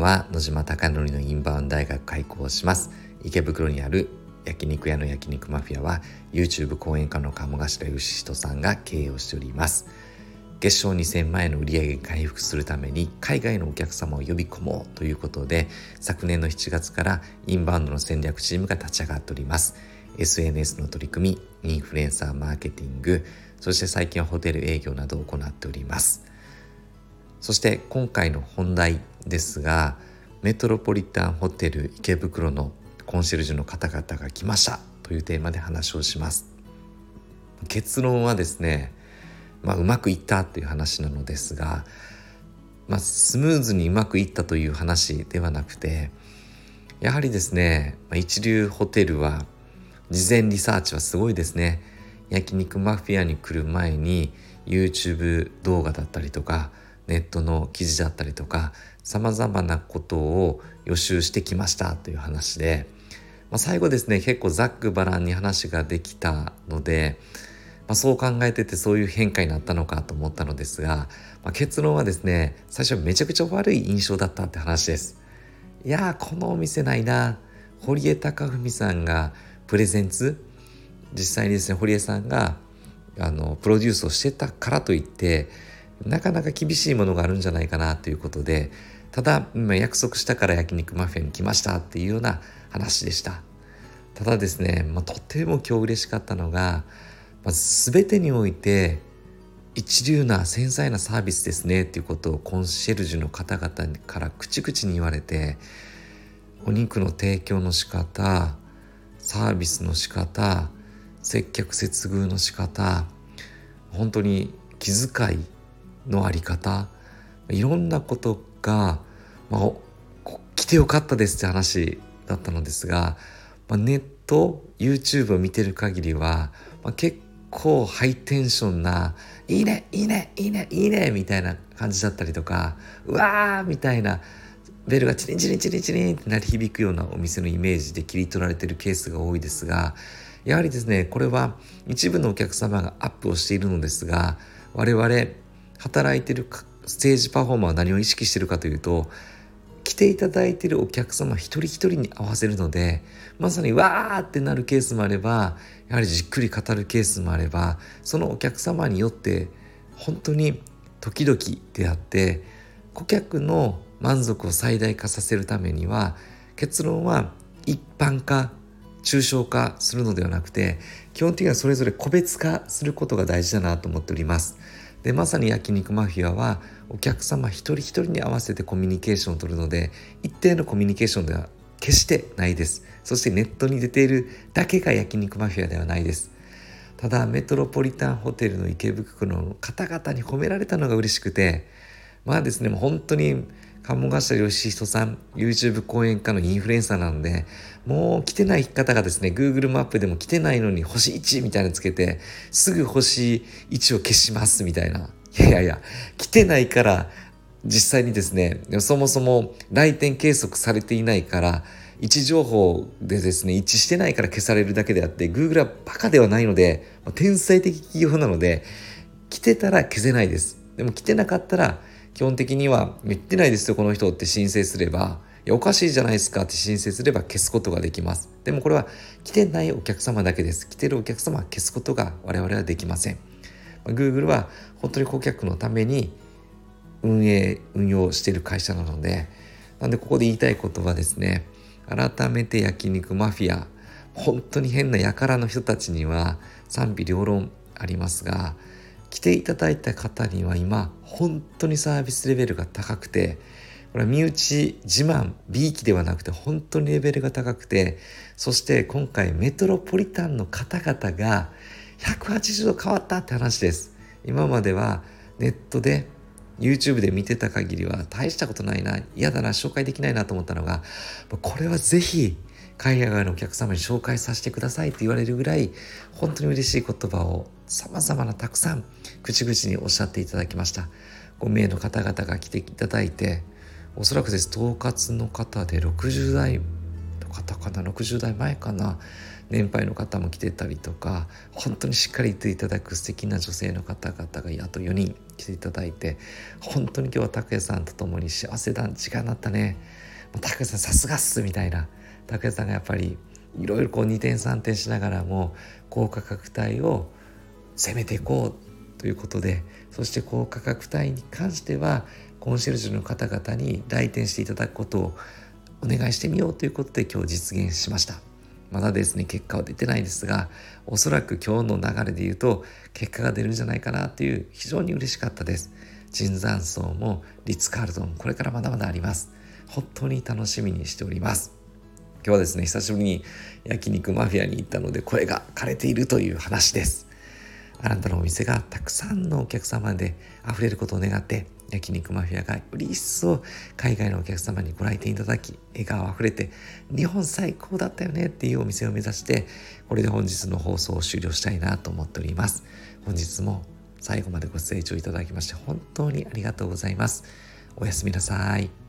は野島貴則のインバウンド大学開校します。池袋にある焼肉屋の焼肉マフィアは YouTube 講演家の鴨頭義人さんが経営をしております。月賞2000万円の売上回復するために海外のお客様を呼び込もうということで昨年の7月からインバウンドの戦略チームが立ち上がっております。SNS の取り組みインフルエンサーマーケティングそして最近はホテル営業などを行っております。そして今回の本題ですがメトロポリタンホテル池袋のコンシェルジュの方々が来ましたというテーマで話をします。結論はですね、まあ、うまくいったという話なのですが、まあ、スムーズにうまくいったという話ではなくてやはりですね、一流ホテルは事前リサーチはすごいですね。焼肉マフィアに来る前に YouTube 動画だったりとかネットの記事だったりとかさまざまなことを予習してきましたという話で、まあ、最後ですね結構ざっくばらんに話ができたので、まあ、そう考えててそういう変化になったのかと思ったのですが、まあ、結論はですね最初めちゃくちゃ悪い印象だったって話です。いやこのお店ないな堀江貴文さんがプレゼンツ？実際にですね堀江さんがあのプロデュースをしてたからといってなかなか厳しいものがあるんじゃないかなということでただ約束したから焼肉マフィアに来ましたっていうような話でした。ただですね、まあ、とても今日嬉しかったのが、まあ、全てにおいて一流な繊細なサービスですねっていうことをコンシェルジュの方々から口々に言われてお肉の提供の仕方サービスの仕方接客接遇の仕方本当に気遣いのあり方いろんなことが、まあ、来てよかったですって話だったのですが、まあ、ネット YouTube を見てる限りは、まあ、結構ハイテンションな「いいねいいねいいねいいね」みたいな感じだったりとか「うわー」みたいなベルがチリンチリンチリンチリンって鳴り響くようなお店のイメージで切り取られてるケースが多いですがやはりですねこれは一部のお客様がアップをしているのですが我々働いてるステージパフォーマーは何を意識してるかというと来ていただいてるお客様一人一人に合わせるのでまさにわーってなるケースもあればやはりじっくり語るケースもあればそのお客様によって本当に時々であって顧客の満足を最大化させるためには結論は一般化抽象化するのではなくて基本的にはそれぞれ個別化することが大事だなと思っております。でまさに焼肉マフィアはお客様一人一人に合わせてコミュニケーションを取るので一定のコミュニケーションでは決してないです。そしてネットに出ているだけが焼肉マフィアではないです。ただメトロポリタンホテルの池袋の方々に褒められたのが嬉しくてまあですねもう本当に鴨頭義人さん YouTube 講演家のインフルエンサーなのでもう来てない方がですね Google マップでも来てないのに星1みたいなのつけてすぐ星1を消しますみたいな。いやいやいや来てないから実際にですねそもそも来店計測されていないから位置情報でですね一致してないから消されるだけであって Google はバカではないので天才的企業なので来てたら消せないです。でも来てなかったら基本的には言ってないですよこの人って申請すれば。いやおかしいじゃないですかって申請すれば消すことができます。でもこれは来てないお客様だけです。来てるお客様は消すことが我々はできません。Google は本当に顧客のために運営運用している会社なのでなんでここで言いたいことはですね改めて焼肉マフィア本当に変な輩の人たちには賛否両論ありますが来ていただいた方には今本当にサービスレベルが高くてこれは身内自慢 B 期ではなくて本当にレベルが高くてそして今回メトロポリタンの方々が180度変わったって話です。今まではネットで YouTube で見てた限りは大したことないな嫌だな紹介できないなと思ったのがこれはぜひ海外のお客様に紹介させてくださいって言われるぐらい本当に嬉しい言葉を様々なたくさん口々におっしゃっていただきました。5名の方々が来ていただいておそらくです統括の方で60代の方かな60代前かな年配の方も来てたりとか本当にしっかり言っていただく素敵な女性の方々があと4人来ていただいて本当に今日は拓也さんと共に幸せな時間になったね。拓也さんさすがっすみたいな。拓也さんがやっぱりいろいろこう2点3点しながらも高価格帯を攻めていこうということでそして高価格帯に関してはコンシェルジュの方々に来店していただくことをお願いしてみようということで今日実現しました。まだですね結果は出てないですがおそらく今日の流れで言うと結果が出るんじゃないかなという非常に嬉しかったです。椿山荘もリッツ・カールトンこれからまだまだあります。本当に楽しみにしております。今日はですね久しぶりに焼肉マフィアに行ったので声が枯れているという話です。あなたのお店がたくさんのお客様で溢れることを願って焼肉マフィアがより一層海外のお客様にご来店いただき笑顔あふれて日本最高だったよねっていうお店を目指してこれで本日の放送を終了したいなと思っております。本日も最後までご清聴いただきまして本当にありがとうございます。おやすみなさい。